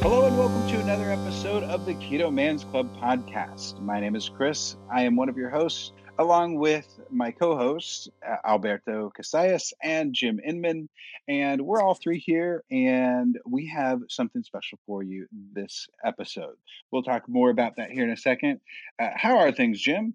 Hello and welcome to another episode of the Keto Man's Club podcast. My name is Chris. I am one of your hosts, along with my co-hosts uh, Alberto Casayas and Jim Inman, and we're all three here, and we have something special for you this episode. We'll talk more about that here in a second. Uh, how are things, Jim?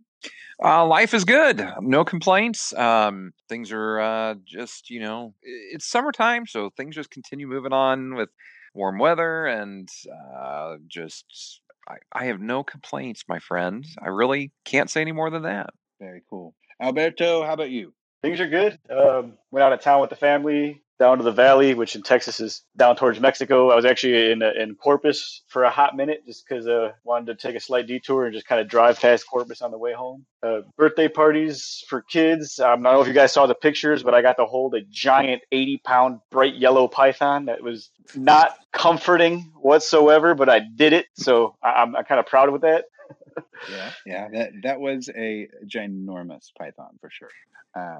Uh, life is good. No complaints. Um, things are uh, just, you know, it's summertime, so things just continue moving on with warm weather and uh, just I, I, have no complaints, my friend. I really can't say any more than that. Very cool. Alberto, how about you? Things are good. Um, went out of town with the family down to the valley, which in Texas is down towards Mexico. I was actually in in Corpus for a hot minute just because I uh, wanted to take a slight detour and just kind of drive past Corpus on the way home. Uh, birthday parties for kids. Um, I don't know if you guys saw the pictures, but I got to hold a giant 80 pound bright yellow python that was not comforting whatsoever, but I did it. So I'm, I'm kind of proud of that. Yeah, yeah, that that was a ginormous python for sure. Uh,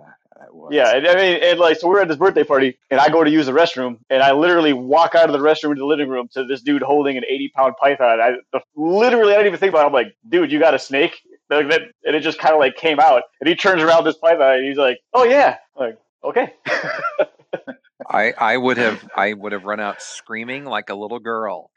yeah, I mean, and like, so we're at this birthday party, and I go to use the restroom, and I literally walk out of the restroom into the living room to this dude holding an 80 pound python. I literally, I didn't even think about it. I'm like, dude, you got a snake? Like that, and it just kind of like came out, and he turns around this python, and he's like, oh yeah, I'm like okay. I I would have I would have run out screaming like a little girl.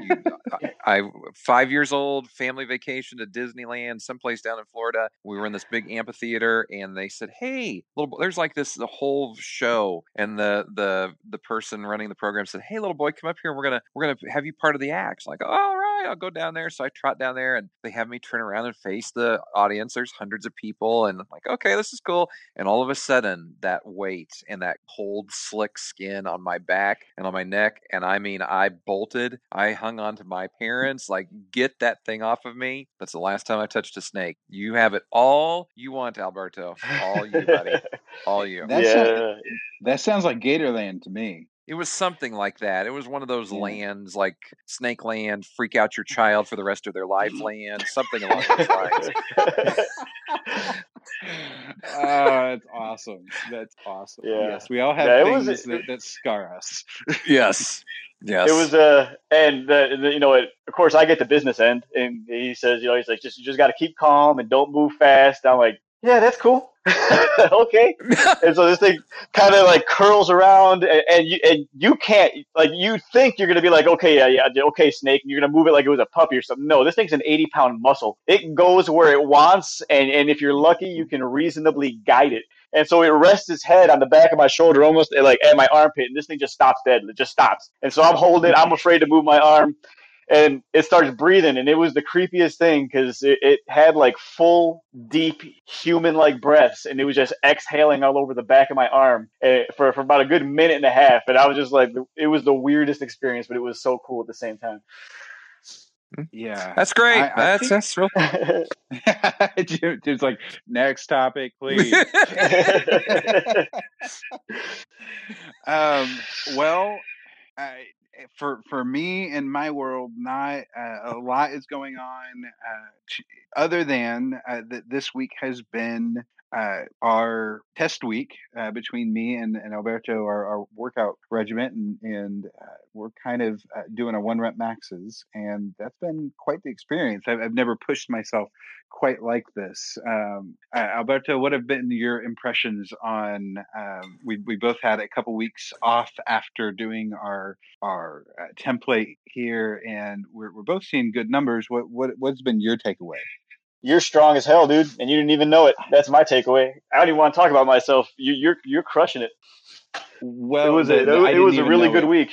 You, uh, I, I five years old, family vacation to Disneyland, someplace down in Florida. We were in this big amphitheater, and they said, "Hey, little boy," there's like this the whole show, and the the the person running the program said, "Hey, little boy, come up here. And we're gonna we're gonna have you part of the act." Like, all right, I'll go down there. So I trot down there, and they have me turn around and face the audience. There's hundreds of people, and I'm like, okay, this is cool. And all of a sudden, that weight and that cold, slick skin on my back and on my neck, and I mean, I bolted. I hung on to my parents, like, get that thing off of me. That's the last time I touched a snake. You have it all you want, Alberto. All you, buddy. all you. That, yeah. sounds, that sounds like Gatorland to me. It was something like that. It was one of those yeah. lands like Snake Land, freak out your child for the rest of their life land, something along those lines. oh, that's awesome. That's awesome. Yeah. Yes, we all have yeah, things was, that, that scar us. yes. Yes. It was uh and the, the, you know it, of course I get the business end and he says you know he's like just you just got to keep calm and don't move fast. I'm like yeah that's cool. okay. and so this thing kind of like curls around and, and, you and you can't like you think you're gonna be like okay yeah yeah okay snake and you're gonna move it like it was a puppy or something. No, this thing's an 80 pound muscle. It goes where it wants and and if you're lucky you can reasonably guide it. And so it rests its head on the back of my shoulder, almost like at my armpit, and this thing just stops dead. It just stops. And so I'm holding it. I'm afraid to move my arm, and it starts breathing. And it was the creepiest thing because it, it, had like full, deep, human-like breaths, and it was just exhaling all over the back of my arm eh, for for about a good minute and a half. And I was just like, it was the weirdest experience, but it was so cool at the same time. Hmm. Yeah, that's great. I, I that's think... that's real. Jim, Jim's like, next topic, please. um, well, I, for for me in my world, not uh, a lot is going on. Uh, other than uh, that, this week has been uh, our test week uh, between me and, and Alberto, our, our workout regiment, and, and uh, we're kind of uh, doing a one rep maxes, and that's been quite the experience. I've, I've never pushed myself quite like this. Um, uh, Alberto, what have been your impressions on? Um, we we both had a couple weeks off after doing our our uh, template here, and we're we're both seeing good numbers. What what what's been your takeaway? You're strong as hell, dude, and you didn't even know it. That's my takeaway. I don't even want to talk about myself. You, are you're, you're crushing it. Well, it was a it, was a really good week.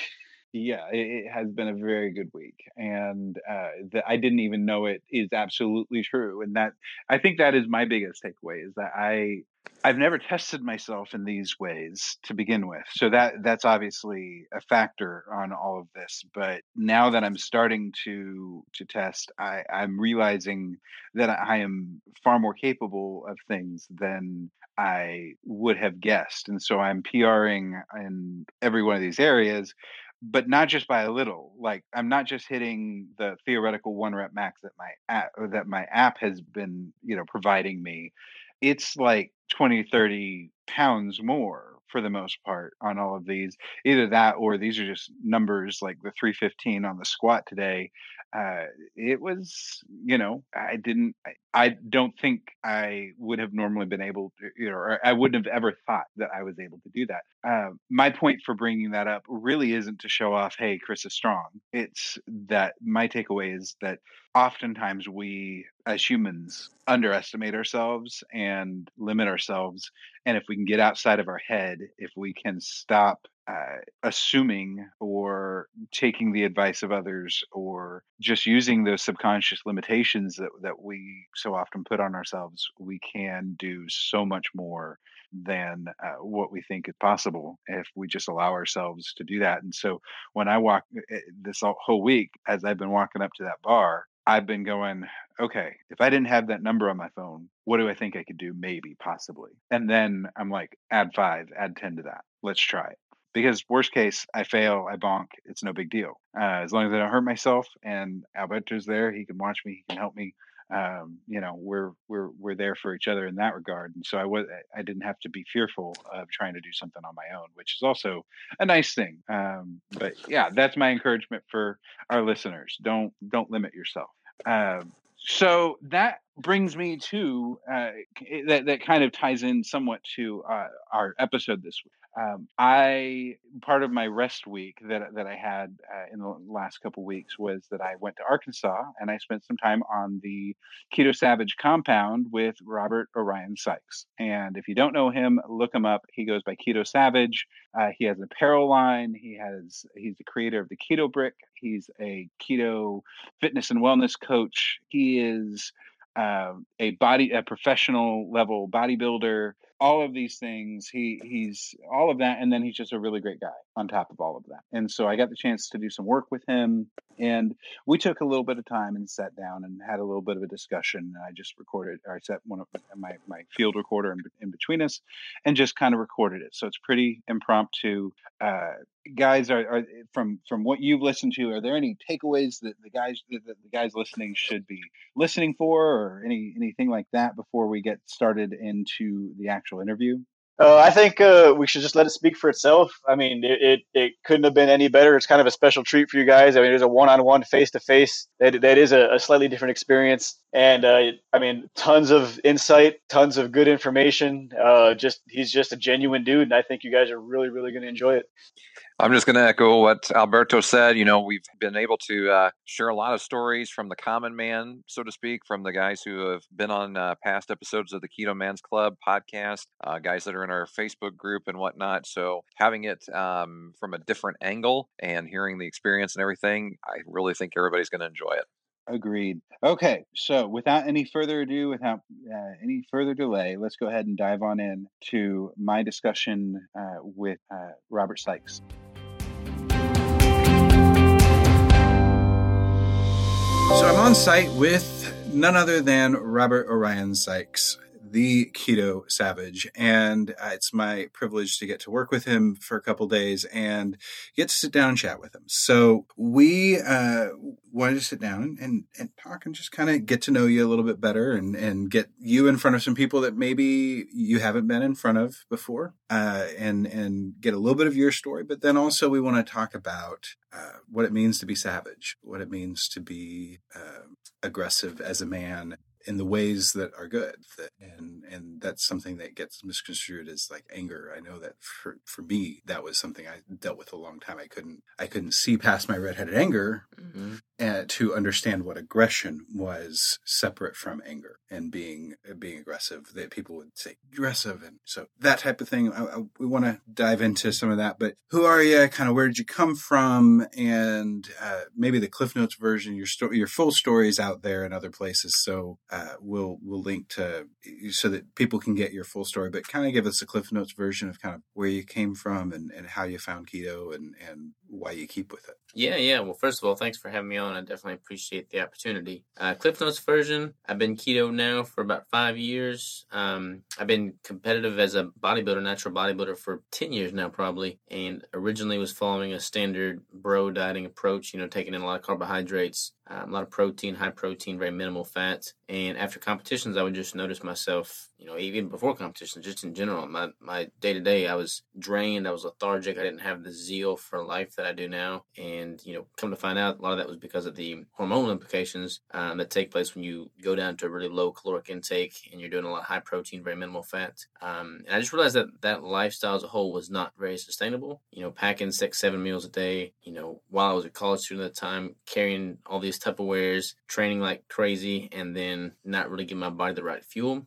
Yeah, it, it has been a very good week, and uh, that I didn't even know it is absolutely true. And that I think that is my biggest takeaway is that I I've never tested myself in these ways to begin with. So that that's obviously a factor on all of this. But now that I'm starting to to test, I, I'm realizing that I am far more capable of things than I would have guessed. And so I'm PRing in every one of these areas but not just by a little. Like I'm not just hitting the theoretical one rep max that my app that my app has been, you know, providing me. It's like 20, 30 pounds more for the most part on all of these. Either that or these are just numbers like the 315 on the squat today. Uh, it was, you know, I didn't, I, I, don't think I would have normally been able to, you know, or I wouldn't have ever thought that I was able to do that. Uh, my point for bringing that up really isn't to show off, hey, Chris is strong. It's that my takeaway is that oftentimes we as humans underestimate ourselves and limit ourselves and if we can get outside of our head if we can stop uh, assuming or taking the advice of others or just using those subconscious limitations that, that we so often put on ourselves we can do so much more than uh, what we think is possible if we just allow ourselves to do that and so when i walk eh, this whole week as i've been walking up to that bar I've been going, okay, if I didn't have that number on my phone, what do I think I could do? Maybe, possibly. And then I'm like, add five, add 10 to that. Let's try it. Because worst case, I fail, I bonk. It's no big deal. Uh, as long as I don't hurt myself and Alberto's there, he can watch me, he can help me. Um, you know, we're we're we're there for each other in that regard. And so I was I didn't have to be fearful of trying to do something on my own, which is also a nice thing. Um, but yeah, that's my encouragement for our listeners. Don't don't limit yourself. Um, so that brings me to uh, that that kind of ties in somewhat to uh, our episode this week. Um, I part of my rest week that that I had uh, in the last couple weeks was that I went to Arkansas and I spent some time on the Keto Savage compound with Robert Orion Sikes. And if you don't know him, look him up. He goes by Keto Savage. Uh, he has an apparel line. He has he's the creator of the Keto Brick. He's a keto fitness and wellness coach. He is uh, a body a professional level bodybuilder all of these things he he's all of that and then he's just a really great guy on top of all of that. And so i got the chance to do some work with him and we took a little bit of time and sat down and had a little bit of a discussion And i just recorded or i set one of my my field recorder in, in between us and just kind of recorded it. So it's pretty impromptu uh, guys are, are, from from what you've listened to are there any takeaways that the guys that the guys listening should be listening for or any anything like that before we get started into the actual interview uh, I think uh, we should just let it speak for itself. I mean, it, it, it, couldn't have been any better. It's kind of a special treat for you guys. I mean, there's a one-on-one, face-to-face. That that is a, a slightly different experience, and uh, I mean, tons of insight, tons of good information. Uh, just he's just a genuine dude, and I think you guys are really, really going to enjoy it. I'm just going to echo what Alberto said. You know, we've been able to uh, share a lot of stories from the common man, so to speak, from the guys who have been on uh, past episodes of the Keto Man's Club podcast, uh, guys that are in our Facebook group and whatnot. So having it um, from a different angle and hearing the experience and everything, I really think everybody's going to enjoy it. Agreed. Okay, so without any further ado, without uh, any further delay, let's go ahead and dive on in to my discussion uh, with uh, Robert Sikes. So I'm on site with none other than Robert Orion Sikes, the Keto Savage, and uh, it's my privilege to get to work with him for a couple days and get to sit down and chat with him. So we uh, wanted to sit down and, and talk and just kind of get to know you a little bit better and, and get you in front of some people that maybe you haven't been in front of before, uh, and and get a little bit of your story. But then also we want to talk about uh, what it means to be savage, what it means to be uh, aggressive as a man in the ways that are good that, and and that's something that gets misconstrued as like anger i know that for for me that was something i dealt with a long time i couldn't i couldn't see past my redheaded anger mm-hmm. uh, to understand what aggression was separate from anger and being being aggressive. That people would say aggressive, and so that type of thing. I, I, we want to dive into some of that. But who are you? Kind of where did you come from? And uh, maybe the Cliff Notes version. Your story, your full story is out there in other places. So uh, Uh, we'll we'll link to so that people can get your full story. But kind of give us a Cliff Notes version of kind of where you came from and, and how you found keto and and why you keep with it. Yeah, yeah. Well, first of all, thanks for having me on. I definitely appreciate the opportunity. Uh, Cliff Notes version. I've been keto now for about five years. Um, I've been competitive as a bodybuilder, natural bodybuilder, for ten years now, probably. And originally was following a standard bro dieting approach. You know, taking in a lot of carbohydrates, um, a lot of protein, high protein, very minimal fat. And after competitions, I would just notice myself, you know, even before competitions, just in general, my my day to day, I was drained, I was lethargic, I didn't have the zeal for life that I do now. And you know, come to find out, a lot of that was because of the hormonal implications um, that take place when you go down to a really low caloric intake and you're doing a lot of high protein, very minimal fat. Um, and I just realized that that lifestyle as a whole was not very sustainable. You know, packing six, seven meals a day. You know, while I was a college student at the time, carrying all these Tupperwares, training like crazy, and then not really giving my body the right fuel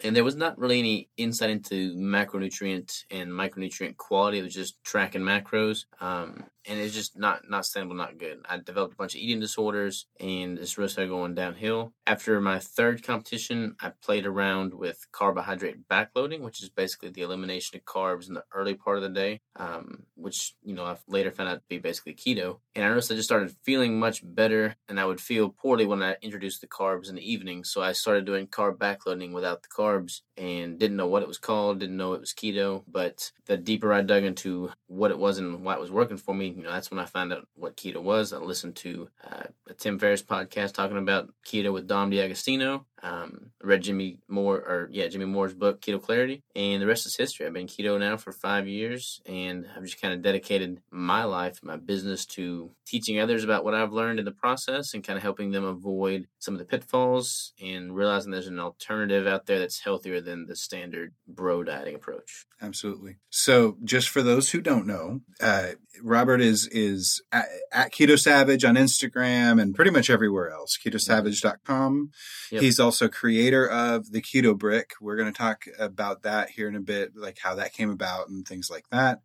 and there was not really any insight into macronutrient and micronutrient quality. It was just tracking macros, um, and it's just not not sustainable, not good. I developed a bunch of eating disorders, and it's really started going downhill. After my third competition, I played around with carbohydrate backloading, which is basically the elimination of carbs in the early part of the day, um, which you know I later found out to be basically keto. And I noticed I just started feeling much better, and I would feel poorly when I introduced the carbs in the evening. So I started doing carb backloading without the carbs and didn't know what it was called, didn't know it was keto. But the deeper I dug into what it was and why it was working for me, you know, that's when I found out what keto was. I listened to uh, a Tim Ferriss podcast talking about keto with Dom D'Agostino. Um, read Jimmy Moore, or yeah, Jimmy Moore's book, Keto Clarity, and the rest is history. I've been keto now for five years, and I've just kind of dedicated my life, my business to teaching others about what I've learned in the process and kind of helping them avoid some of the pitfalls and realizing there's an alternative out there that's healthier than the standard bro dieting approach. Absolutely. So, just for those who don't know, uh, Robert is is at, at, Keto Savage on Instagram and pretty much everywhere else. KetoSavage.com. Yep. He's also creator of the Keto Brick. We're going to talk about that here in a bit, like how that came about and things like that.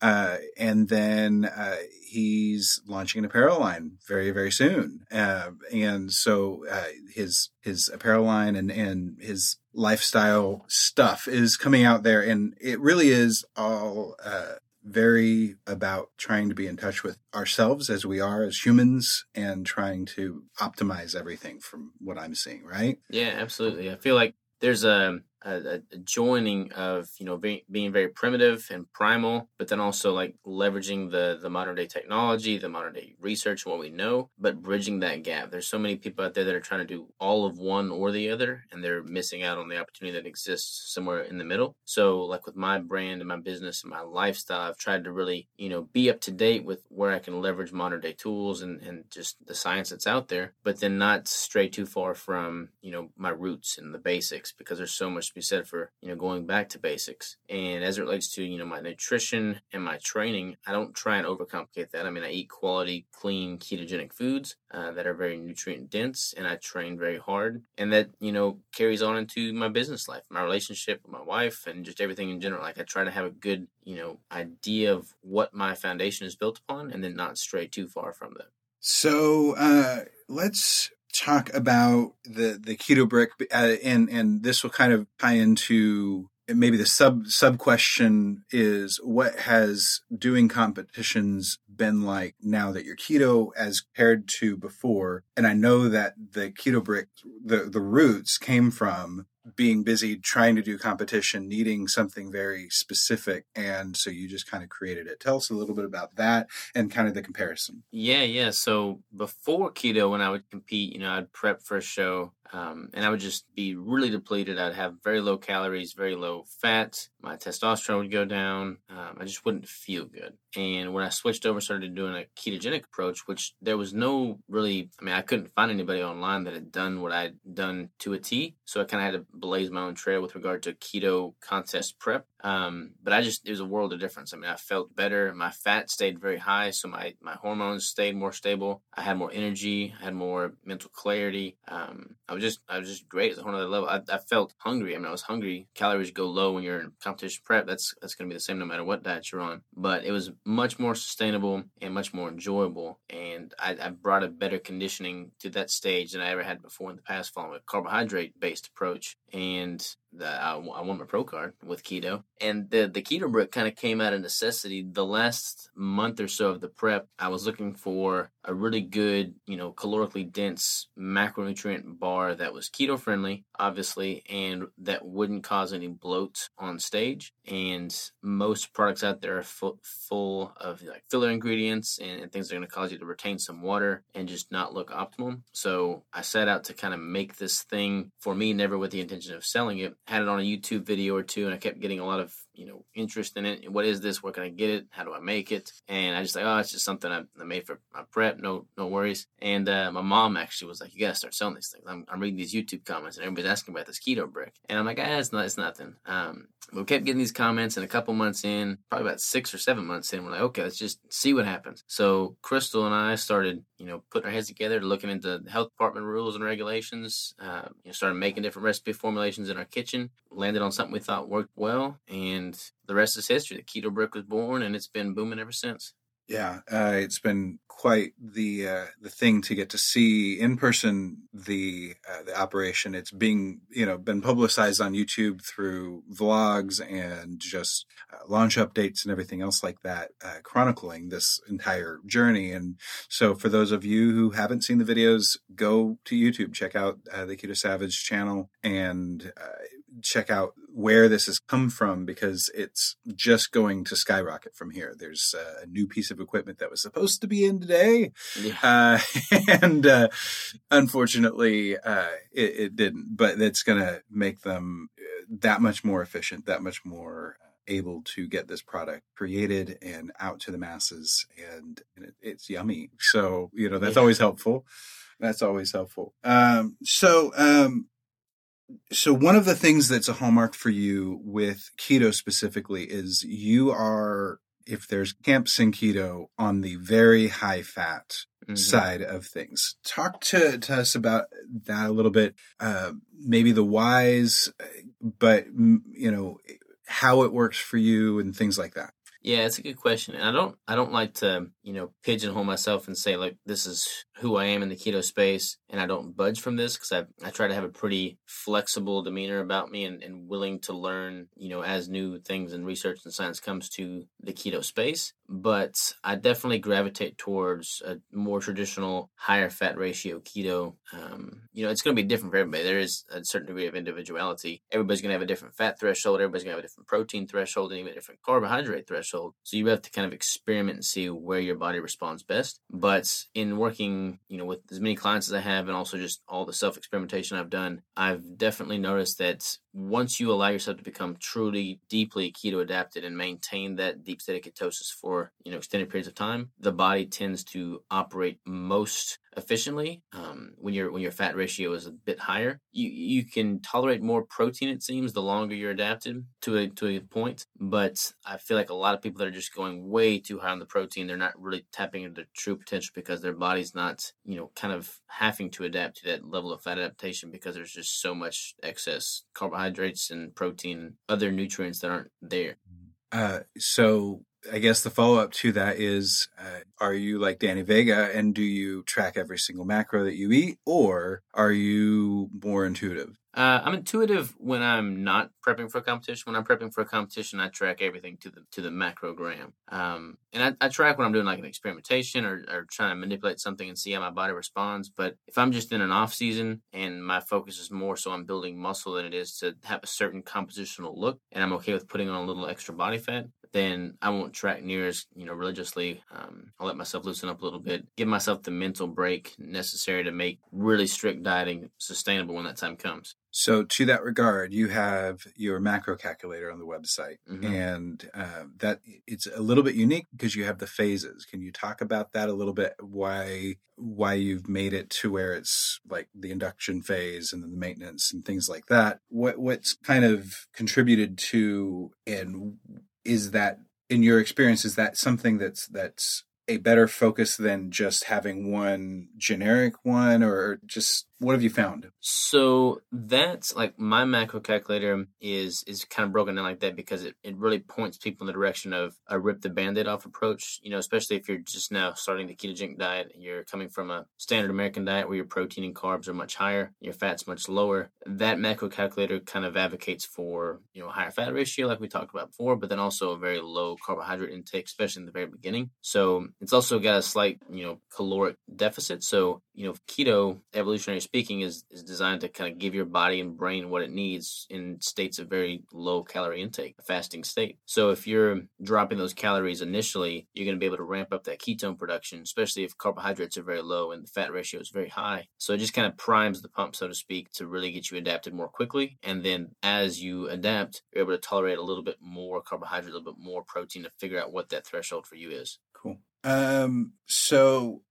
Uh, and then uh, he's launching an apparel line very very soon. Uh, and so uh, his his apparel line and and his lifestyle stuff is coming out there, and it really is all uh, very about trying to be in touch with ourselves as we are as humans and trying to optimize everything from what I'm seeing, right? Yeah, absolutely. I feel like there's a a, a joining of you know being, very primitive and primal, but then also like leveraging the the modern day technology, the modern day research, what we know, but bridging that gap. There's so many people out there that are trying to do all of one or the other, and they're missing out on the opportunity that exists somewhere in the middle. So, like with my brand and my business and my lifestyle, I've tried to really you know be up to date with where I can leverage modern day tools and and just the science that's out there, but then not stray too far from you know my roots and the basics because there's so much be said for you know going back to basics. And as it relates to you know my nutrition and my training, I don't try and overcomplicate that. I mean, I eat quality, clean, ketogenic foods uh, that are very nutrient dense, and I train very hard, and that you know carries on into my business life, my relationship with my wife, and just everything in general. Like I try to have a good you know idea of what my foundation is built upon, and then not stray too far from that. So uh, let's talk about the the keto brick, uh, and and this will kind of tie into maybe the sub sub question is what has doing competitions been like now that you're keto as compared to before? And i know that the keto brick the the roots came from being busy trying to do competition, needing something very specific. And so you just kind of created it. Tell us a little bit about that and kind of the comparison. Yeah, yeah. So before keto, when I would compete, you know, I'd prep for a show um, and I would just be really depleted. I'd have very low calories, very low fat. My testosterone would go down. Um, I just wouldn't feel good. And when I switched over, started doing a ketogenic approach, which there was no really, I mean, I couldn't find anybody online that had done what I'd done to a T. So I kind of had to blaze my own trail with regard to keto contest prep. Um, but I just it was a world of difference. I mean, I felt better. My fat stayed very high, so my my hormones stayed more stable. I had more energy. I had more mental clarity. Um, I was just I was just great at a whole other level. I, I felt hungry. I mean, I was hungry. Calories go low when you're in competition prep. That's that's going to be the same no matter what diet you're on. But it was much more sustainable and much more enjoyable. And I, I brought a better conditioning to that stage than I ever had before in the past, following a carbohydrate based approach. And the, I, I won my pro card with keto. And the, the keto brick kind of came out of necessity. The last month or so of the prep, I was looking for a really good, you know, calorically dense macronutrient bar that was keto friendly, obviously, and that wouldn't cause any bloat on stage. And most products out there are full, full of like filler ingredients and, and things that are going to cause you to retain some water and just not look optimal. So I set out to kind of make this thing for me, never with the intention of selling it. Had it on a YouTube video or two, and I kept getting a lot of you know interest in it. What is this? Where can I get it? How do I make it? And I just like, oh, it's just something I, I made for my prep. No, no worries. And uh, my mom actually was like, you gotta start selling these things. I'm, I'm reading these YouTube comments, and everybody's asking about this keto brick, and I'm like, ah, it's not, it's nothing. Um, we kept getting these comments, and a couple months in, probably about six or seven months in, we're like, okay, let's just see what happens. So Crystal and I started, you know, putting our heads together, looking into health department rules and regulations. Uh, you know, started making different recipe formulations in our kitchen. Landed on something we thought worked well, and the rest is history. The Keto Brick was born, and it's been booming ever since. Yeah, uh, it's been quite the uh, the thing to get to see in person the uh, the operation. It's being you know been publicized on YouTube through vlogs and just uh, launch updates and everything else like that, uh, chronicling this entire journey. And so, for those of you who haven't seen the videos, go to YouTube, check out uh, the Keto Savage channel, and check out where this has come from because it's just going to skyrocket from here. There's a new piece of equipment that was supposed to be in today, yeah. uh, and uh, unfortunately, uh, it, it, didn't. But it's going to make them uh, that much more efficient, that much more able to get this product created and out to the masses, and, and it, it's yummy. So you know that's yeah. always helpful. That's always helpful. Um, so um, so one of the things that's a hallmark for you with keto specifically is you are if there's camp in keto on the very high fat mm-hmm. side of things talk to, to us about that a little bit uh, maybe the whys but you know how it works for you and things like that yeah, it's a good question. And I don't I don't like to, you know, pigeonhole myself and say like this is who I am in the keto space and I don't budge from this because I I try to have a pretty flexible demeanor about me and, and willing to learn, you know, as new things and research and science comes to the keto space. But I definitely gravitate towards a more traditional higher fat ratio keto. Um, you know, it's going to be different for everybody. There is a certain degree of individuality. Everybody's going to have a different fat threshold. Everybody's going to have a different protein threshold and even a different carbohydrate threshold threshold. So you have to kind of experiment and see where your body responds best. But in working, Um, you know, with as many clients as I have and also just all the self experimentation I've done, I've definitely noticed that once you allow yourself to become truly deeply keto adapted and maintain that deep state of ketosis for, you know, extended periods of time, the body tends to operate most efficiently um, when your when your fat ratio is a bit higher. You you can tolerate more protein. It seems the longer you're adapted to a to a point. But I feel like a lot of people that are just going way too high on the protein, they're not really tapping into their true potential because their body's not you know kind of having to adapt to that level of fat adaptation because there's just so much excess carbohydrates and protein, other nutrients that aren't there. Uh, so I guess the follow up to that is uh, are you like Danny Vega and do you track every single macro that you eat or are you more intuitive? Uh, I'm intuitive when I'm not prepping for a competition. When I'm prepping for a competition, I track everything to the to the macrogram. Um, and I, I, track when I'm doing like an experimentation or, or trying to manipulate something and see how my body responds. But if I'm just in an off season and my focus is more so on building muscle than it is to have a certain compositional look, and I'm okay with putting on a little extra body fat, then I won't track near as you know religiously. Um, I'll let myself loosen up a little bit, give myself the mental break necessary to make really strict dieting sustainable when that time comes. So, to that regard, you have your macro calculator on the website, Mhm. and uh, that it's a little bit unique because you have the phases. Can you talk about that a little bit? Why why you've made it to where it's like the induction phase and then the maintenance and things like that? What what's kind of contributed to, and is that in your experience is that something that's that's a better focus than just having one generic one, or just what have you found? So that's like my macro calculator is is kind of broken down like that because it, it really points people in the direction of a rip the band-aid off approach, you know, especially if you're just now starting the ketogenic diet, you're coming from a standard American diet where your protein and carbs are much higher, your fat's much lower. That macro calculator kind of advocates for, you know, a higher fat ratio like we talked about before, but then also a very low carbohydrate intake, especially in the very beginning. So it's also got a slight, you know, caloric deficit. So, you know, keto, evolutionary speaking, is, is designed to kind of give your body and brain what it needs in states of very low calorie intake, a fasting state. So if you're dropping those calories initially, you're going to be able to ramp up that ketone production, especially if carbohydrates are very low and the fat ratio is very high. So it just kind of primes the pump, so to speak, to really get you adapted more quickly. And then as you adapt, you're able to tolerate a little bit more carbohydrate, a little bit more protein to figure out what that threshold for you is. Cool. Um, so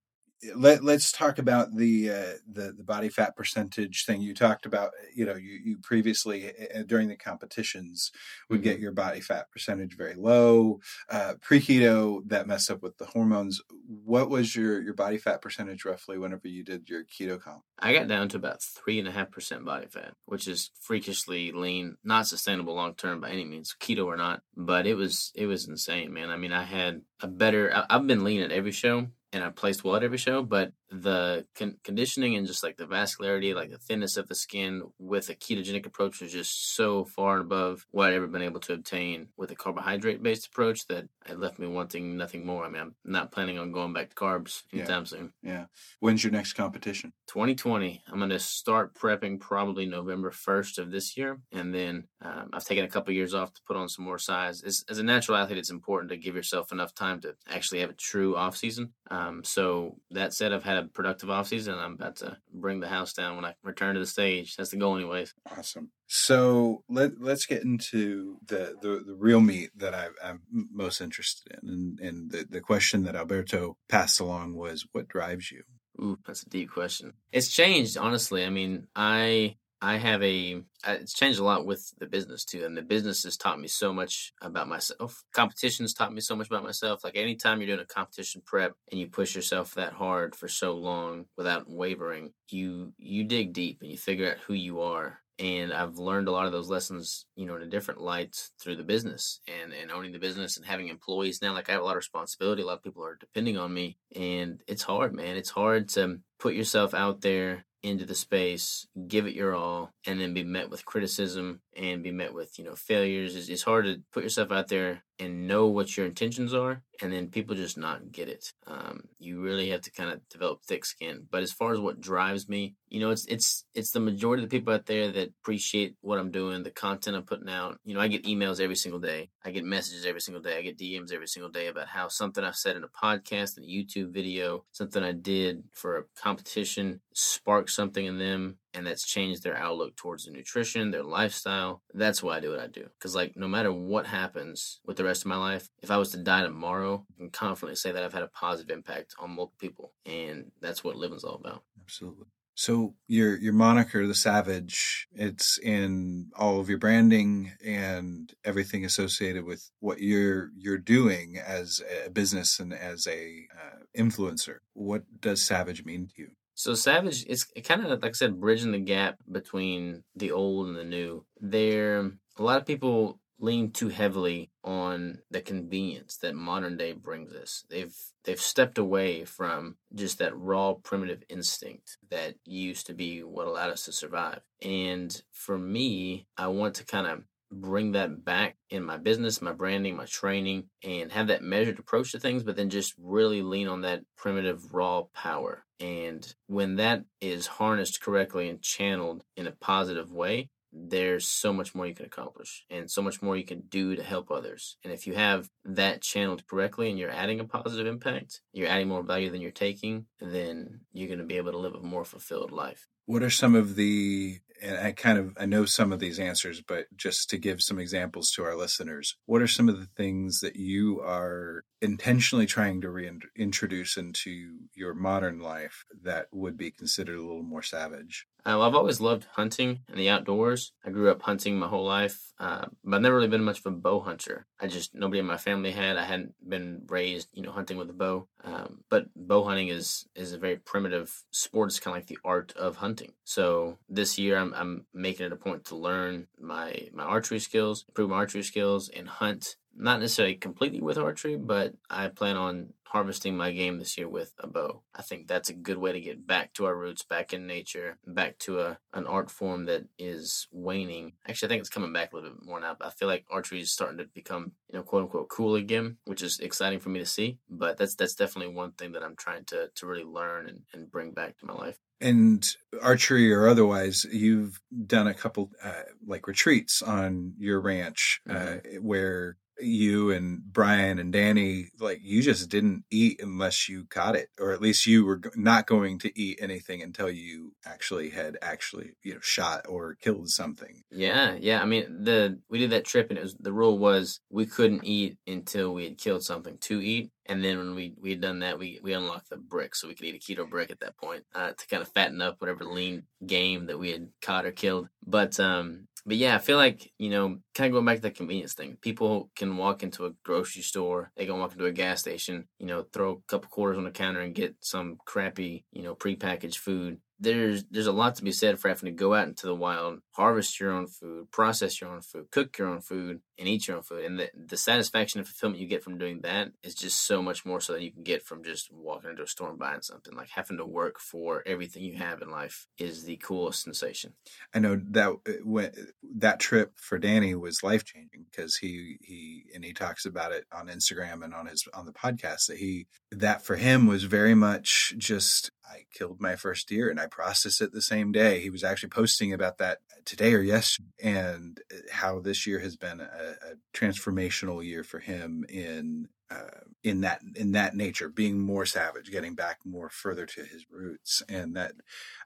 let let's talk about the uh, the the body fat percentage thing you talked about. You know, you you previously uh, during the competitions would get your body fat percentage very low. Uh, Pre keto that messed up with the hormones. What was your your body fat percentage roughly whenever you did your keto comp? I got down to about three and a half percent body fat, which is freakishly lean, not sustainable long term by any means, keto or not. But it was it was insane, man. I mean, I had a better. I, I've been lean at every show, and I placed well at every show, but the con- conditioning and just like the vascularity, like the thinness of the skin with a ketogenic approach was just so far above what I'd ever been able to obtain with a carbohydrate based approach that it left me wanting nothing more. I mean, I'm not planning on going back to carbs Yeah. anytime soon. Yeah. When's your next competition? 2020. I'm going to start prepping probably November 1st of this year. And then um, I've taken a couple years off to put on some more size. As, as a natural athlete, it's important to give yourself enough time to actually have a true off season. Um, so that said, I've had a productive off season. I'm about to bring the house down when I return to the stage. That's the goal, anyways. Awesome. So let let's get into the the, the real meat that I, I'm most interested in, and and the the question that Alberto passed along was, what drives you? Ooh, that's a deep question. It's changed, honestly. I mean, I I have a uh, it's changed a lot with the business too, and the business has taught me so much about myself. Competitions taught me so much about myself. Like anytime you're doing a competition prep and you push yourself that hard for so long without wavering, you you dig deep and you figure out who you are. And I've learned a lot of those lessons, you know, in a different light through the business and, and owning the business and having employees now. Like I have a lot of responsibility. A lot of people are depending on me. And it's hard, man. It's hard to put yourself out there into the space, give it your all, and then be met with criticism and be met with, you know, failures. It's, it's hard to put yourself out there and know what your intentions are, and then people just not get it. Um, you really have to kind of develop thick skin. But as far as what drives me, you know, it's it's it's the majority of the people out there that appreciate what I'm doing, the content I'm putting out. You know, I get emails every single day. I get messages every single day. I get DMs every single day about how something I've said in a podcast, in a YouTube video, something I did for a competition sparked something in them and that's changed their outlook towards their nutrition, their lifestyle. That's why I do what I do. Because, like, no matter what happens with the rest of my life, if I was to die tomorrow, I can confidently say that I've had a positive impact on multiple people. And that's what living's all about. Absolutely. So your your moniker, the Savage, it's in all of your branding and everything associated with what you're you're doing as a business and as a uh, influencer. What does Savage mean to you? So Savage is kind of like I said, bridging the gap between the old and the new. There, a lot of people lean too heavily on the convenience that modern day brings us. They've they've stepped away from just that raw primitive instinct that used to be what allowed us to survive. And for me, I want to kind of bring that back in my business, my branding, my training, and have that measured approach to things, but then just really lean on that primitive raw power. And when that is harnessed correctly and channeled in a positive way, there's so much more you can accomplish and so much more you can do to help others. And if you have that channeled correctly and you're adding a positive impact, you're adding more value than you're taking, then you're going to be able to live a more fulfilled life. What are some of the and I kind of I know some of these answers, but just to give some examples to our listeners, what are some of the things that you are intentionally trying to reintroduce into your modern life that would be considered a little more savage? Uh, I've always loved hunting and the outdoors. I grew up hunting my whole life, uh, but I've never really been much of a bow hunter. I just nobody in my family had. I hadn't been raised, you know, hunting with a bow. Um, but bow hunting is is a very primitive sport. It's kind of like the art of hunting. So this year, I'm I'm making it a point to learn my my archery skills, improve my archery skills, and hunt not necessarily completely with archery, but I plan on harvesting my game this year with a bow. I think that's a good way to get back to our roots, back in nature, back to a an art form that is waning. Actually, I think it's coming back a little bit more now. I feel like archery is starting to become, you know, quote unquote cool again, which is exciting for me to see. But that's that's definitely one thing that I'm trying to to really learn and, and bring back to my life and archery or otherwise you've done a couple uh, like retreats on your ranch uh, mm-hmm. where you and Brian and Danny, like you just didn't eat unless you caught it, or at least you were not going to eat anything until you actually had actually, you know, shot or killed something. Yeah, yeah. I mean, the we did that trip, and it was the rule was we couldn't eat until we had killed something to eat, and then when we we had done that, we we unlocked the brick, so we could eat a keto brick at that point uh, to kind of fatten up whatever lean game that we had caught or killed. But um, but yeah, I feel like, you know, kind of going back to the convenience thing. People can walk into a grocery store, they can walk into a gas station, you know, throw a couple quarters on the counter and get some crappy, you know, prepackaged food there's there's a lot to be said for having to go out into the wild, harvest your own food, process your own food, cook your own food, and eat your own food. And the, the satisfaction and fulfillment you get from doing that is just so much more so than you can get from just walking into a store and buying something. Like having to work for everything you have in life is the coolest sensation. I know that uh, when that trip for Danny was life changing because he he and he talks about it on Instagram and on his on the podcast that he that for him was very much just I killed my first deer and I processed it the same day. He was actually posting about that today or yesterday and uh, how this year has been a, a transformational year for him in uh, in that in that nature, being more savage, getting back more further to his roots, and that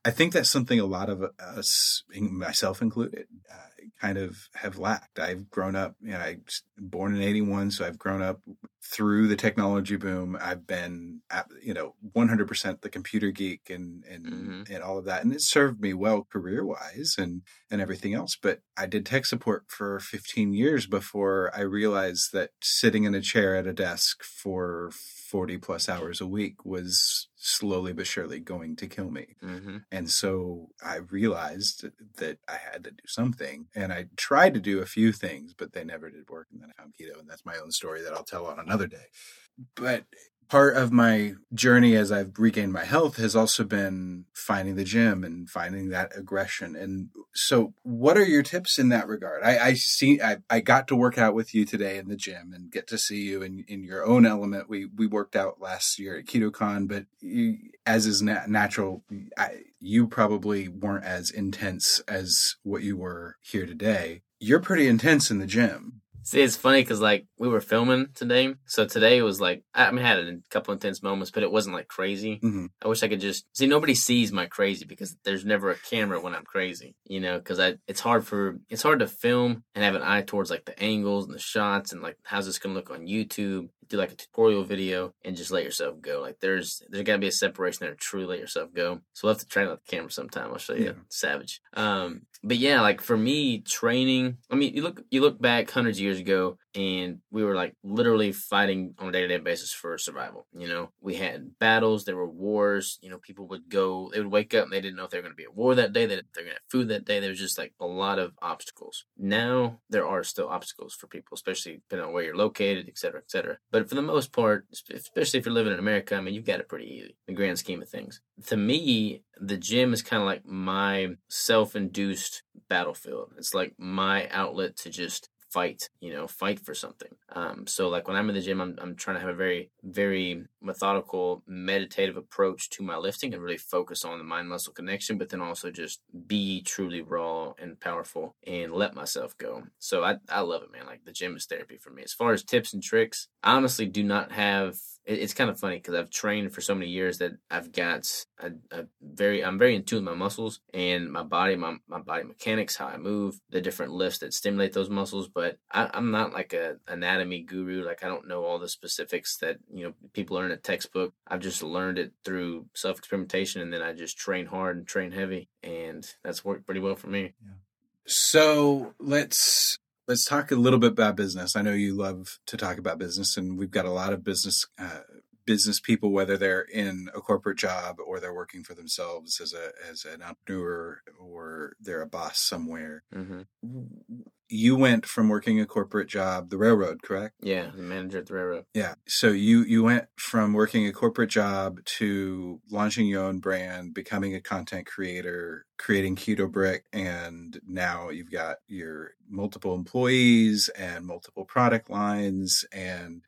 I think that's something a lot of us, myself included, uh, kind of have lacked. I've grown up, you know, I born in '81, so I've grown up through the technology boom. I've been, at, you know, 100% the computer geek and and mm-hmm. and all of that, and it served me well career wise and and everything else. But I did tech support for 15 years before I realized that sitting in a chair at a desk for 40 plus hours a week was slowly but surely going to kill me. Mm-hmm. And so I realized that I had to do something. And I tried to do a few things, but they never did work. And then I found keto. And that's my own story that I'll tell on another day. But part of my journey as I've regained my health has also been finding the gym and finding that aggression. And so, what are your tips in that regard? I, I see, I, I got to work out with you today in the gym and get to see you in, in your own element. We we worked out last year at KetoCon, but you, as is na- natural, I, you probably weren't as intense as what you were here today. You're pretty intense in the gym. See, it's funny because like we were filming today, so today was like I mean, I had a couple intense moments, but it wasn't like crazy. Mm-hmm. I wish I could just see. Nobody sees my crazy because there's never a camera when I'm crazy, you know. Because I, it's hard for it's hard to film and have an eye towards like the angles and the shots and like how's this gonna look on YouTube do like a tutorial video and just let yourself go. Like there's there's gotta be a separation there to truly let yourself go. So we'll have to train with the camera sometime. I'll show you. Yeah. Savage. Um, but yeah, like for me, training. I mean, you look you look back hundreds of years ago, and we were like literally fighting on a day to day basis for survival. You know, we had battles, there were wars. You know, people would go, they would wake up and they didn't know if they were going to be at war that day, that they're going to have food that day. There was just like a lot of obstacles. Now there are still obstacles for people, especially depending on where you're located, et cetera, et cetera. But for the most part, especially if you're living in America, I mean, you've got it pretty easy, in the grand scheme of things. To me, the gym is kind of like my self induced battlefield. It's like my outlet to just fight, you know, fight for something. Um, so like when I'm in the gym, I'm, I'm trying to have a very, very methodical, meditative approach to my lifting and really focus on the mind muscle connection, but then also just be truly raw and powerful and let myself go. So I, I love it, man. Like the gym is therapy for me. As far as tips and tricks, I honestly do not have it's kind of funny because I've trained for so many years that I've got a, a, very I'm very in tune with my muscles and my body, my, my body mechanics, how I move, the different lifts that stimulate those muscles. But I, am not like a anatomy guru. Like I don't know all the specifics that you know people learn a textbook. I've just learned it through self experimentation, and then I just train hard and train heavy, and that's worked pretty well for me. Yeah. So let's let's talk a little bit about business. I know you love to talk about business, and we've got a lot of business uh, business people, whether they're in a corporate job or they're working for themselves as a as an entrepreneur or they're a boss somewhere. Mm-hmm. You went from working a corporate job, the railroad, correct? Yeah, the manager at the railroad. Yeah. So you you went from working a corporate job to launching your own brand, becoming a content creator, creating Keto Brick, and now you've got your multiple employees and multiple product lines and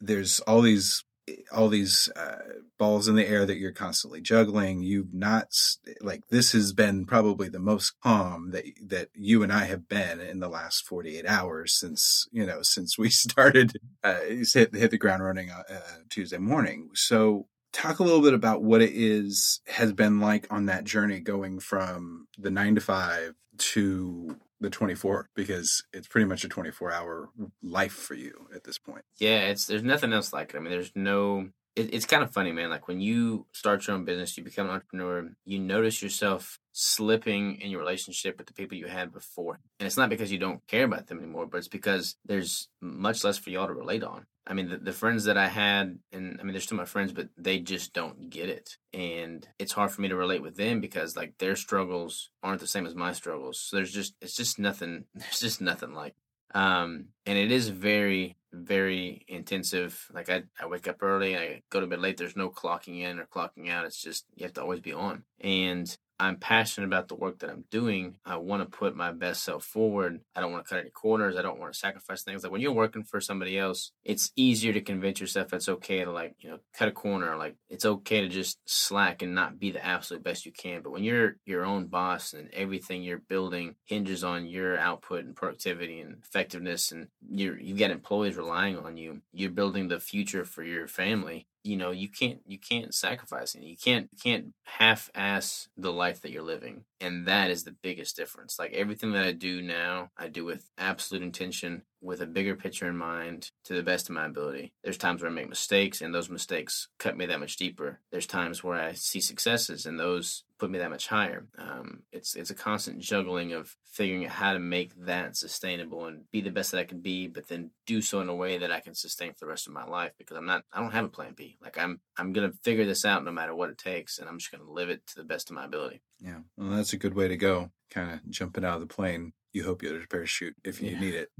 there's all these all these uh, balls in the air that you're constantly juggling. You've not like this has been probably the most calm that that you and I have been in the last 48 hours since you know since we started uh, hit hit the ground running uh, Tuesday morning. So talk a little bit about what it is has been like on that journey going from the nine to five to the 24 because it's pretty much a 24 hour life for you at this point. Yeah, it's there's nothing else like it. I mean, there's no it, it's kind of funny, man. Like when you start your own business, you become an entrepreneur, you notice yourself slipping in your relationship with the people you had before. And it's not because you don't care about them anymore, but it's because there's much less for y'all to relate on. I mean, the, the friends that I had, and I mean, they're still my friends, but they just don't get it. And it's hard for me to relate with them because, like, their struggles aren't the same as my struggles. So there's just, it's just nothing, there's just nothing like um, and it is very, very intensive. Like I, I wake up early, I go to bed late. There's no clocking in or clocking out. It's just you have to always be on. And I'm passionate about the work that I'm doing. I want to put my best self forward. I don't want to cut any corners. I don't want to sacrifice things. Like when you're working for somebody else, it's easier to convince yourself it's okay to like, you know, cut a corner. Like it's okay to just slack and not be the absolute best you can. But when you're your own boss and everything you're building hinges on your output and productivity and effectiveness and you're you've got employees relying on you, you're building the future for your family you know you can't you can't sacrifice it you can't you can't half-ass the life that you're living and that is the biggest difference. Like everything that i do now i do with absolute intention with a bigger picture in mind to the best of my ability. There's times where I make mistakes and those mistakes cut me that much deeper. There's times where I see successes and those put me that much higher. Um, it's it's a constant juggling of figuring out how to make that sustainable and be the best that I can be, but then do so in a way that I can sustain for the rest of my life because I'm not I don't have a plan B. Like I'm I'm gonna figure this out no matter what it takes and I'm just gonna live it to the best of my ability. Yeah. Well that's a good way to go. Kind of jumping out of the plane you hope you have a parachute if you yeah. need it.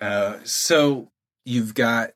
Uh, so you've got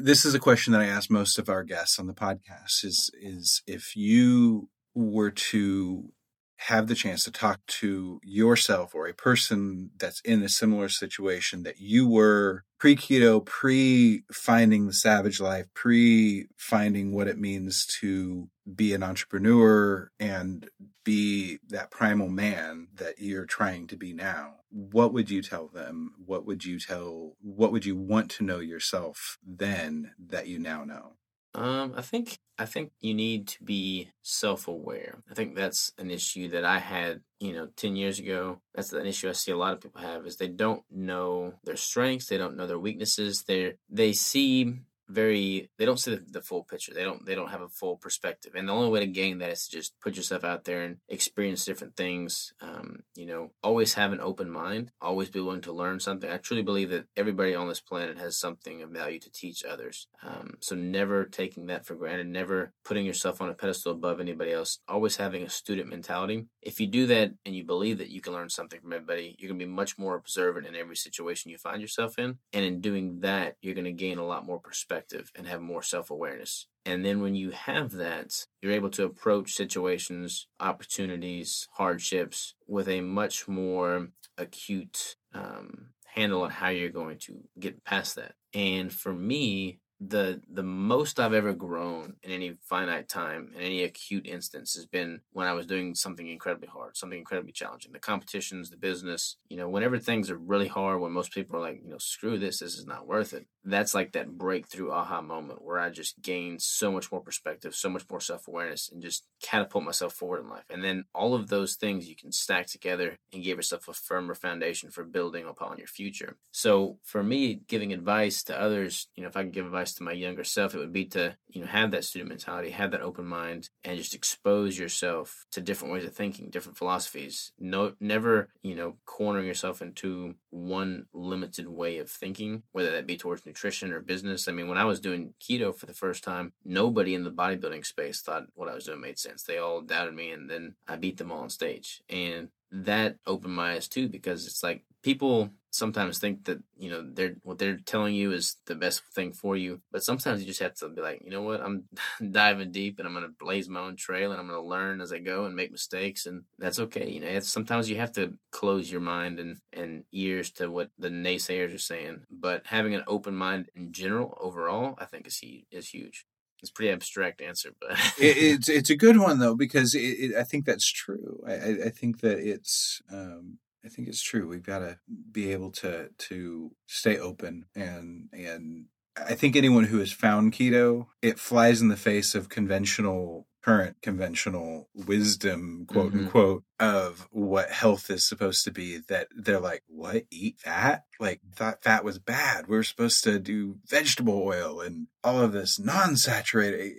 this is a question that I ask most of our guests on the podcast is is if you were to have the chance to talk to yourself or a person that's in a similar situation that you were pre keto, pre finding the savage life, pre finding what it means to be an entrepreneur and be that primal man that you're trying to be now, what would you tell them? What would you tell, what would you want to know yourself then that you now know? Um, I think I think you need to be self-aware. I think that's an issue that I had, you know, 10 years ago. That's an issue I see a lot of people have is they don't know their strengths, they don't know their weaknesses. They they see very they don't see the, the, full picture. They don't they don't have a full perspective. And the only way to gain that is to just put yourself out there and experience different things um, you know always have an open mind always be willing to learn something. I truly believe that everybody on this planet has something of value to teach others. Um, so never taking that for granted never putting yourself on a pedestal above anybody else always having a student mentality. If you do that and you believe that you can learn something from everybody you're going to be much more observant in every situation you find yourself in. And in doing that you're going to gain a lot more perspective perspective and have more self awareness. And then when you have that, you're able to approach situations, opportunities, hardships with a much more acute um, handle on how you're going to get past that. And for me, the the most I've ever grown in any finite time in any acute instance has been when I was doing something incredibly hard, something incredibly challenging. The competitions, the business, you know, whenever things are really hard, when most people are like, you know, screw this, this is not worth it. That's like that breakthrough aha moment where I just gained so much more perspective, so much more self awareness, and just catapult myself forward in life. And then all of those things you can stack together and give yourself a firmer foundation for building upon your future. So for me, giving advice to others, you know, if I could give advice to my younger self, it would be to, you know, have that student mentality, have that open mind, and just expose yourself to different ways of thinking, different philosophies. No, never, you know, cornering yourself into one limited way of thinking, whether that be towards nutrition or business. I mean, when I was doing keto for the first time, nobody in the bodybuilding space thought what I was doing made sense. They all doubted me, and then I beat them all on stage. And that opened my eyes too, because it's like people sometimes think that you know they're what they're telling you is the best thing for you but sometimes you just have to be like you know what i'm diving deep and i'm going to blaze my own trail and i'm going to learn as i go and make mistakes and that's okay you know sometimes you have to close your mind and and ears to what the naysayers are saying but having an open mind in general overall i think is is huge it's pretty abstract answer, but it, it's it's a good one though because it, it, I think that's true. I, I think that it's um, I think it's true. We've got to be able to to stay open and and I think anyone who has found keto, it flies in the face of conventional current conventional wisdom, quote mm-hmm. unquote, of what health is supposed to be that they're like, what? Eat fat? Like, thought fat was bad. We are supposed to do vegetable oil and all of this non saturated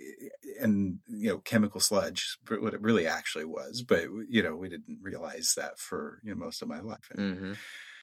and, you know, chemical sludge, what it really actually was. But, you know, we didn't realize that for, you know, most of my life. Mm-hmm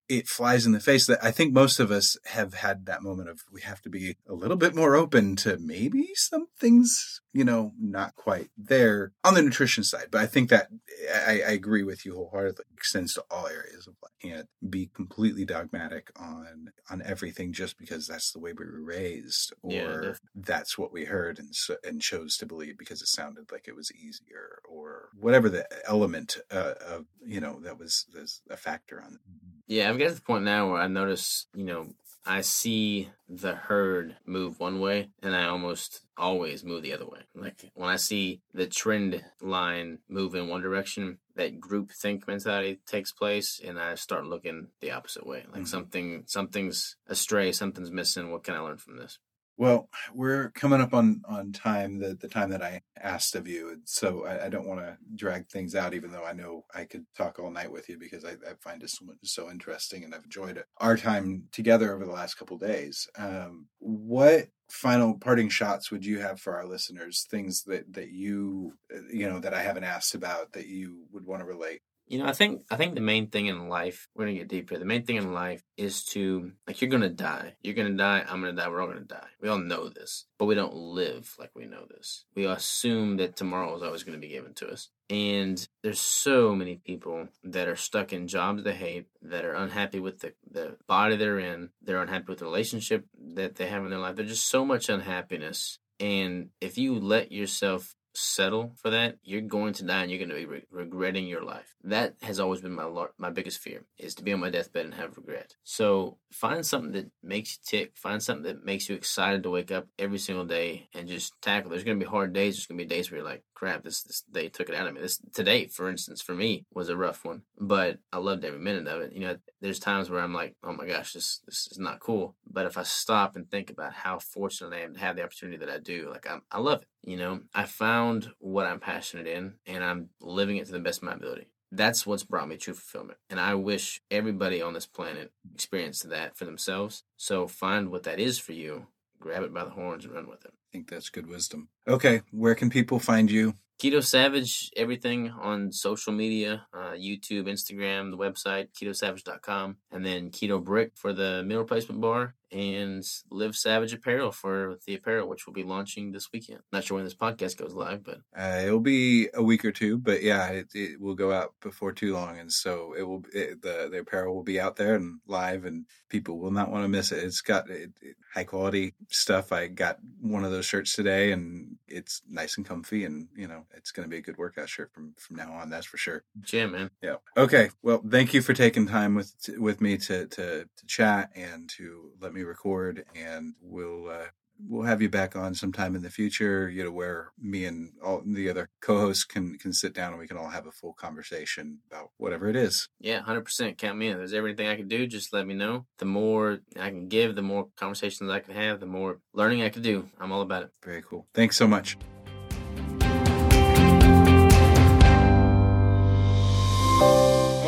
it flies in the face that I think most of us have had that moment of we have to be a little bit more open to maybe some things, you know, not quite there on the nutrition side. But I think that I, I agree with you wholeheartedly. It extends to all areas of life. Can't be completely dogmatic on on everything just because that's the way we were raised or yeah, that's what we heard and so, and chose to believe because it sounded like it was easier or whatever the element uh, of you know that was, was a factor on. Yeah, I've got to the point now where I notice, you know, I see the herd move one way and I almost always move the other way. Like when I see the trend line move in one direction, that group think mentality takes place and I start looking the opposite way. Like mm-hmm. something something's astray, something's missing. What can I learn from this? Well, we're coming up on on time, the the time that I asked of you, so I, I don't want to drag things out. Even though I know I could talk all night with you because I, I find it so, so interesting and I've enjoyed. Our time together over the last couple days. Um, what final parting shots would you have for our listeners? Things that that you you know that I haven't asked about that you would want to relate. You know, I think I think the main thing in life, we're gonna get deeper. The main thing in life is to like you're gonna die. You're gonna die, I'm gonna die, we're all gonna die. We all know this. But we don't live like we know this. We assume that tomorrow is always gonna be given to us. And there's so many people that are stuck in jobs they hate, that are unhappy with the, the body they're in, they're unhappy with the relationship that they have in their life. There's just so much unhappiness. And if you let yourself settle for that, you're going to die and you're going to be re- regretting your life. That has always been my lar- my biggest fear is to be on my deathbed and have regret. So find something that makes you tick. Find something that makes you excited to wake up every single day and just tackle. There's going to be hard days. There's going to be days where you're like, crap, this this day took it out of me. This today, for instance, for me was a rough one, but I loved every minute of it. You know, there's times where I'm like, oh my gosh, this this is not cool. But if I stop and think about how fortunate I am to have the opportunity that I do, like I'm, I love it. You know, I found what I'm passionate in, and I'm living it to the best of my ability. That's what's brought me true fulfillment. And I wish everybody on this planet experienced that for themselves. So find what that is for you, grab it by the horns, and run with it. I think that's good wisdom. Okay, where can people find you? Keto Savage, everything on social media, uh, YouTube, Instagram, the website, ketosavage.com, and then Keto Brick for the meal replacement bar, and Live Savage Apparel for the apparel, which will be launching this weekend. Not sure when this podcast goes live, but uh, it'll be a week or two. But yeah, it, it will go out before too long, and so it will. It, the the apparel will be out there and live, and people will not want to miss it. It's got it, high quality stuff. I got one of those shirts today, and it's nice and comfy, and you know it's going to be a good workout shirt from from now on. That's for sure. Jim, man. Yeah. Okay. Well, thank you for taking time with with me to to to chat and to let me record, and we'll uh, we'll have you back on sometime in the future. You know, where me and all the other co-hosts can can sit down and we can all have a full conversation about whatever it is. Yeah, hundred percent. Count me in. There's everything I can do. Just let me know. The more I can give, the more conversations I can have, the more learning I can do. I'm all about it. Very cool. Thanks so much.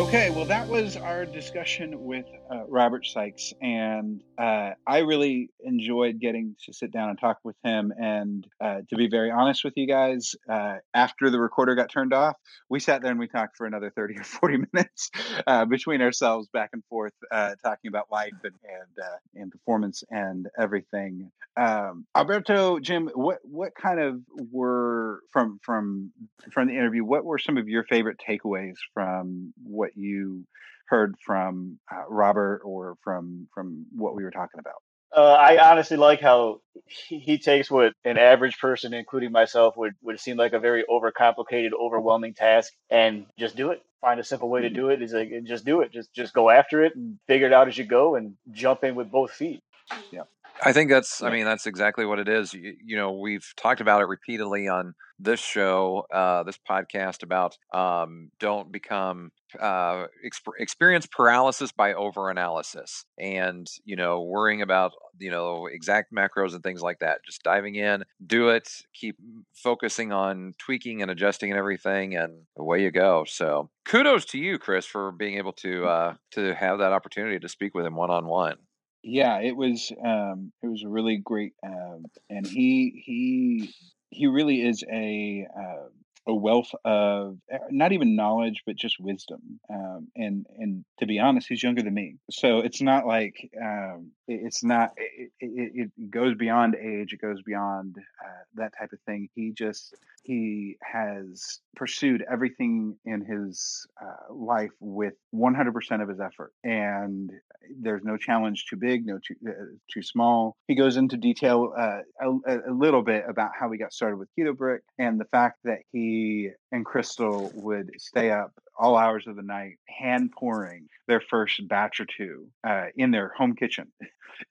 Okay, well, that was our discussion with uh, Robert Sikes, and uh, I really enjoyed getting to sit down and talk with him. And uh, to be very honest with you guys, uh, after the recorder got turned off, we sat there and we talked for another thirty or forty minutes uh, between ourselves, back and forth, uh, talking about life and and, and performance and everything. Um, Alberto, Jim, what what kind of were from from from the interview? What were some of your favorite takeaways from what you heard from uh, Robert or from from what we were talking about? Uh, I honestly like how he, he, takes what an average person, including myself, would, would seem like a very overcomplicated, overwhelming task, and just do it. Find a simple way to do it. Is like just do it. Just just go after it and figure it out as you go, and jump in with both feet. Yeah. I think that's, I mean, that's exactly what it is. You, you, know, we've talked about it repeatedly on this show, uh, this podcast about um, don't become uh, exp- experience paralysis by overanalysis and, you know, worrying about, you know, exact macros and things like that. Just diving in, do it, keep focusing on tweaking and adjusting and everything, and away you go. So kudos to you, Chris, for being able to, uh, to have that opportunity to speak with him one on one. Yeah, it was um, it was a really great, um, and he he he really is a uh, a wealth of eh, not even knowledge but just wisdom um, and and to be honest he's younger than me. So it's not like um, it's not it, it, it, goes beyond age it goes beyond uh, that type of thing. He just he has pursued everything in his uh, life with 100% of his effort and there's no challenge too big no too, uh, too small. He goes into detail uh, a, a little bit about how he got started with keto brick and the fact that he and Crystal would stay up all hours of the night hand pouring their first batch or two uh, in their home kitchen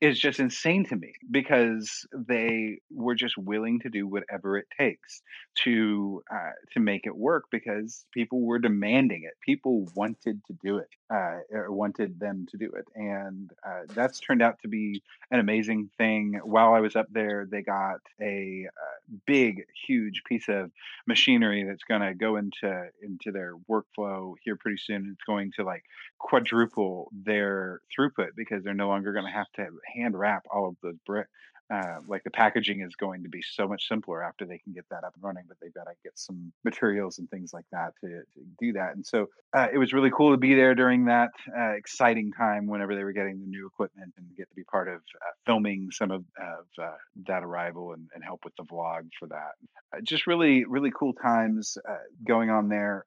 is just insane to me because they were just willing to do whatever it takes to uh, to make it work because people were demanding it. People wanted to do it, uh, or wanted them to do it, and uh, that's turned out to be an amazing thing. While I was up there, they got a uh, big, huge piece of machinery that's going to go into into their workflow here pretty soon. It's going to like quadruple their throughput because they're no longer going to have to hand wrap all of those bricks uh, like the packaging is going to be so much simpler after they can get that up and running, but they've got to get some materials and things like that to, to do that. And so uh, it was really cool to be there during that uh, exciting time whenever they were getting the new equipment and get to be part of uh, filming some of, of uh, that arrival and, and, help with the vlog for that. Uh, just really, really cool times going on there.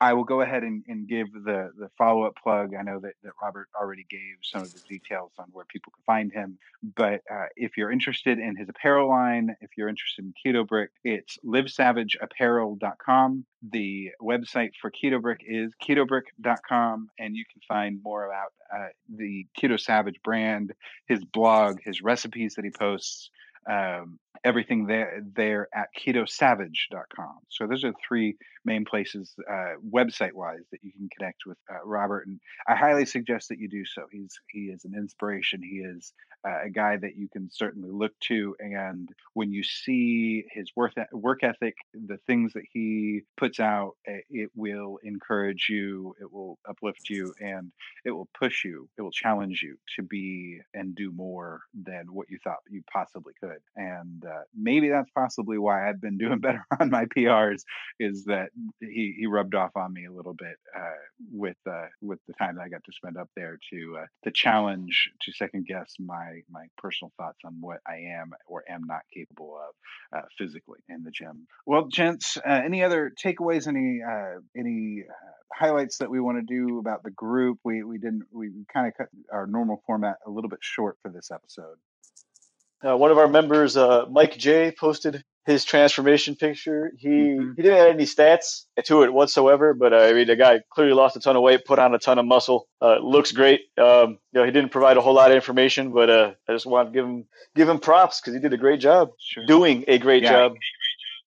I will go ahead and, and give the, the follow up plug. I know that, that Robert already gave some of the details on where people can find him, but uh, if you're interested in his apparel line, if you're interested in Keto Brick, it's livesavageapparel.com. The website for Keto Brick is ketobrick.com, and you can find more about uh, the Keto Savage brand, his blog, his recipes that he posts. Um, everything there there at ketosavage.com. So those are three main places uh, website wise that you can connect with uh, Robert, and I highly suggest that you do so. He's he is an inspiration. He is uh, a guy that you can certainly look to, and when you see his work work ethic, the things that he puts out, it will encourage you, it will uplift you, and it will push you, it will challenge you to be and do more than what you thought you possibly could, and uh, maybe that's possibly why I've been doing better on my PRs is that he, he rubbed off on me a little bit uh, with uh, with the time that I got to spend up there to uh, to challenge to second guess my my personal thoughts on what I am or am not capable of uh, physically in the gym. Well, gents, uh, any other takeaways? Any any highlights that we want to do about the group? We we didn't we kind of cut our normal format a little bit short for this episode. Uh, one of our members, uh, Mike J, posted his transformation picture. He mm-hmm. he didn't add any stats to it whatsoever, but uh, I mean, the guy clearly lost a ton of weight, put on a ton of muscle. Uh, looks great. Um, you know, he didn't provide a whole lot of information, but uh, I just want to give him give him props because he did a great job, sure. doing a great yeah. job.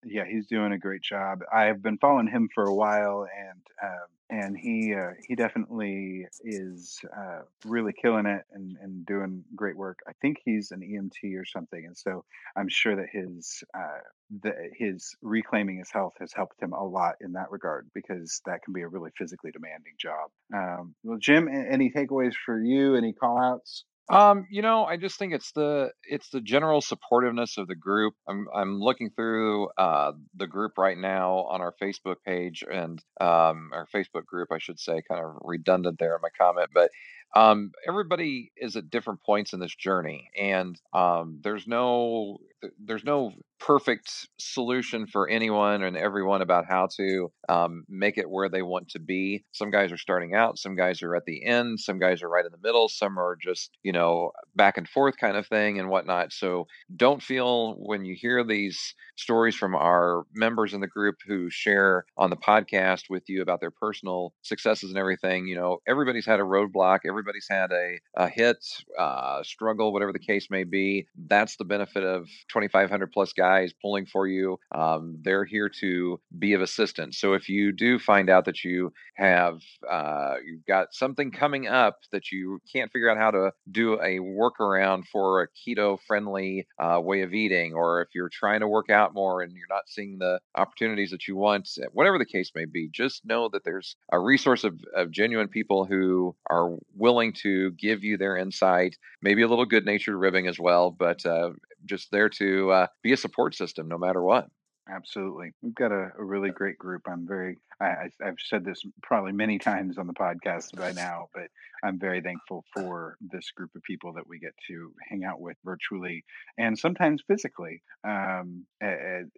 Yeah, he's doing a great job. I've been following him for a while, and um, and he uh, he definitely is uh, really killing it and, and doing great work. I think he's an EMT or something, and so I'm sure that his uh, the, his reclaiming his health has helped him a lot in that regard because that can be a really physically demanding job. Um, well, Jim, any takeaways for you? Any call outs? Um, you know, I just think it's the it's the general supportiveness of the group. I'm I'm looking through uh, the group right now on our Facebook page and um, our Facebook group, I should say, kind of redundant there in my comment, but um, everybody is at different points in this journey, and um, there's no there's no perfect solution for anyone and everyone about how to um, make it where they want to be. Some guys are starting out, some guys are at the end, some guys are right in the middle, some are just, you know, back and forth kind of thing and whatnot. So don't feel when you hear these stories from our members in the group who share on the podcast with you about their personal successes and everything, you know, everybody's had a roadblock, everybody's had a, a hit, uh, struggle, whatever the case may be. That's the benefit of 2,500 plus guys pulling for you. Um, they're here to be of assistance. So if you do find out that you have uh, you've got something coming up that you can't figure out how to do a workaround for a keto friendly uh, way of eating, or if you're trying to work out more and you're not seeing the opportunities that you want, whatever the case may be, just know that there's a resource of, of genuine people who are willing to give you their insight, maybe a little good natured ribbing as well, but uh, just there to uh, be a support system no matter what. Absolutely. We've got a, a really great group. I'm very, I, have said this probably many times on the podcast by now, but I'm very thankful for this group of people that we get to hang out with virtually and sometimes physically um, and,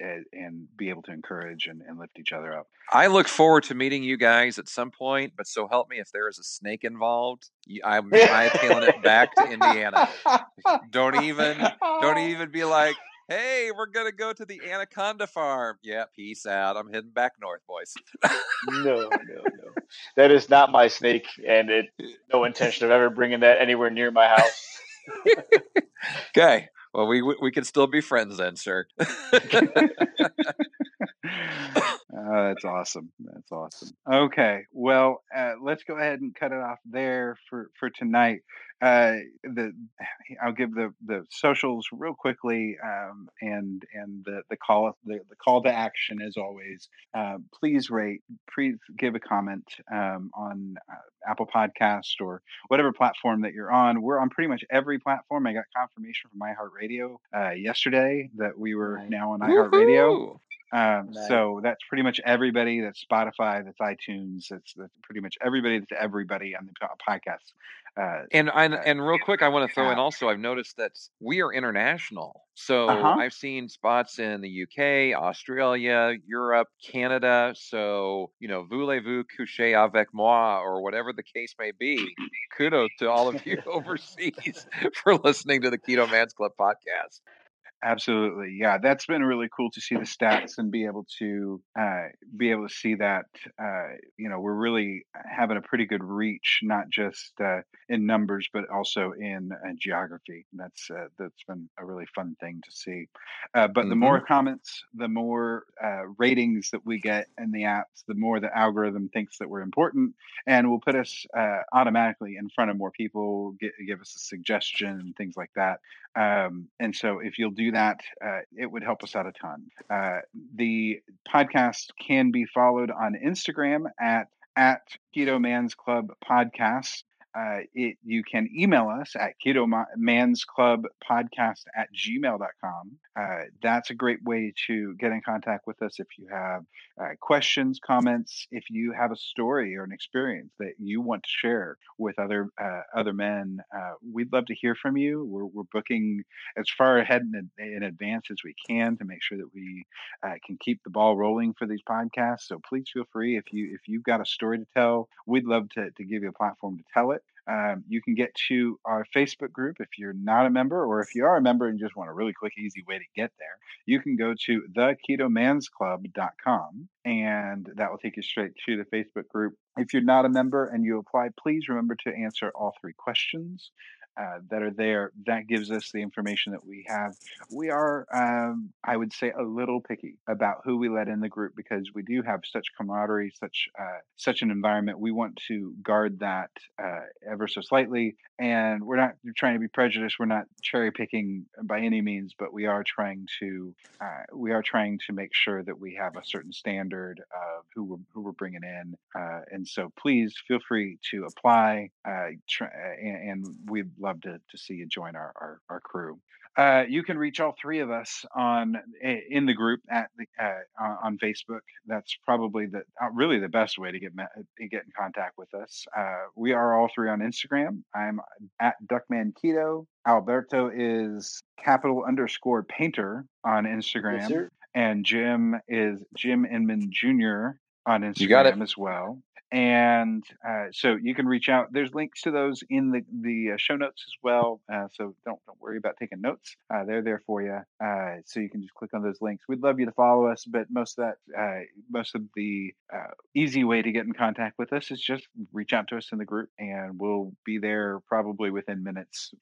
and, and, be able to encourage and, and lift each other up. I look forward to meeting you guys at some point, but so help me if there is a snake involved, I'm hightailing it back to Indiana. Don't even, don't even be like, hey, we're gonna go to the Anaconda Farm. Yeah, peace out. I'm heading back north, boys. no, no, no. That is not my snake, and it no intention of ever bringing that anywhere near my house. okay. Well, we we can still be friends then, sir. Oh, that's awesome. That's awesome. Okay, well, uh, let's go ahead and cut it off there for for tonight. Uh, the I'll give the the socials real quickly, um, and and the the call the, the call to action as always. Uh, please rate, please give a comment um, on uh, Apple Podcast or whatever platform that you're on. We're on pretty much every platform. I got confirmation from iHeartRadio uh, yesterday that we were now on iHeartRadio. Um, nice. So that's pretty much everybody. That's Spotify. That's iTunes. That's, that's pretty much everybody. That's everybody on the podcast. Uh, and and and real quick, I want to throw in also. I've noticed that we are international. So uh-huh. I've seen spots in the UK, Australia, Europe, Canada. So you know, voulez-vous coucher avec moi, or whatever the case may be. Kudos to all of you overseas for listening to the Keto Man's Club podcast. Absolutely, yeah. That's been really cool to see the stats and be able to uh, be able to see that. Uh, you know, we're really having a pretty good reach, not just uh, in numbers, but also in uh, geography. That's uh, that's been a really fun thing to see. Uh, but mm-hmm. the more comments, the more ratings that we get in the apps, the more the algorithm thinks that we're important, and will put us automatically in front of more people, get, give us a suggestion and things like that. Um, and so, if you'll do that, uh, it would help us out a ton. Uh, the podcast can be followed on Instagram at at Keto Man's Club Podcast uh, it, you can email us at keto man's club podcast at gmail.com. Uh, that's a great way to get in contact with us if you have uh, questions, comments, if you have a story or an experience that you want to share with other uh, other men. Uh, we'd love to hear from you. We're, we're booking as far ahead in, in, advance as we can to make sure that we uh, can keep the ball rolling for these podcasts. So please feel free if you if you've got a story to tell, we'd love to, to give you a platform to tell it. Um, you can get to our Facebook group if you're not a member, or if you are a member and just want a really quick, easy way to get there, you can go to theketomansclub.com and that will take you straight to the Facebook group. If you're not a member and you apply, please remember to answer all three questions uh, that are there. That gives us the information that we have. We are, um, I would say, a little picky about who we let in the group because we do have such camaraderie, such uh, such an environment. We want to guard that uh, ever so slightly, and we're not trying to be prejudiced. We're not cherry picking by any means, but we are trying to uh, we are trying to make sure that we have a certain standard of who we're who we're bringing in, uh, and so please feel free to apply, uh, try, and, and we'd love to, to see you join our, our, our crew. Uh, you can reach all three of us on in the group at the, uh, on Facebook. That's probably the uh, really the best way to get to get in contact with us. Uh, we are all three on Instagram. I'm at Duckman Keto. Alberto is capital underscore painter on Instagram, yes, and Jim is Jim Inman Jr. on Instagram You got it as well and uh, so you can reach out. There's links to those in the the uh, show notes as well. Uh, so don't don't worry about taking notes. Uh, they're there for you. Uh, so you can just click on those links. We'd love you to follow us, but most of that uh, most of the easy way to get in contact with us is just reach out to us in the group, and we'll be there probably within minutes.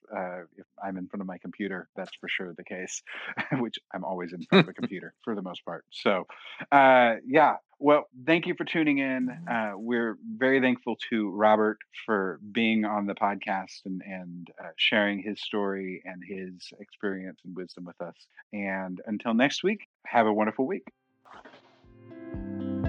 if I'm in front of my computer, that's for sure the case. which I'm always in front of a computer for the most part. So yeah, well, thank you for tuning in. Uh, we're very thankful to Robert for being on the podcast and, and uh, sharing his story and his experience and wisdom with us. And until next week, have a wonderful week.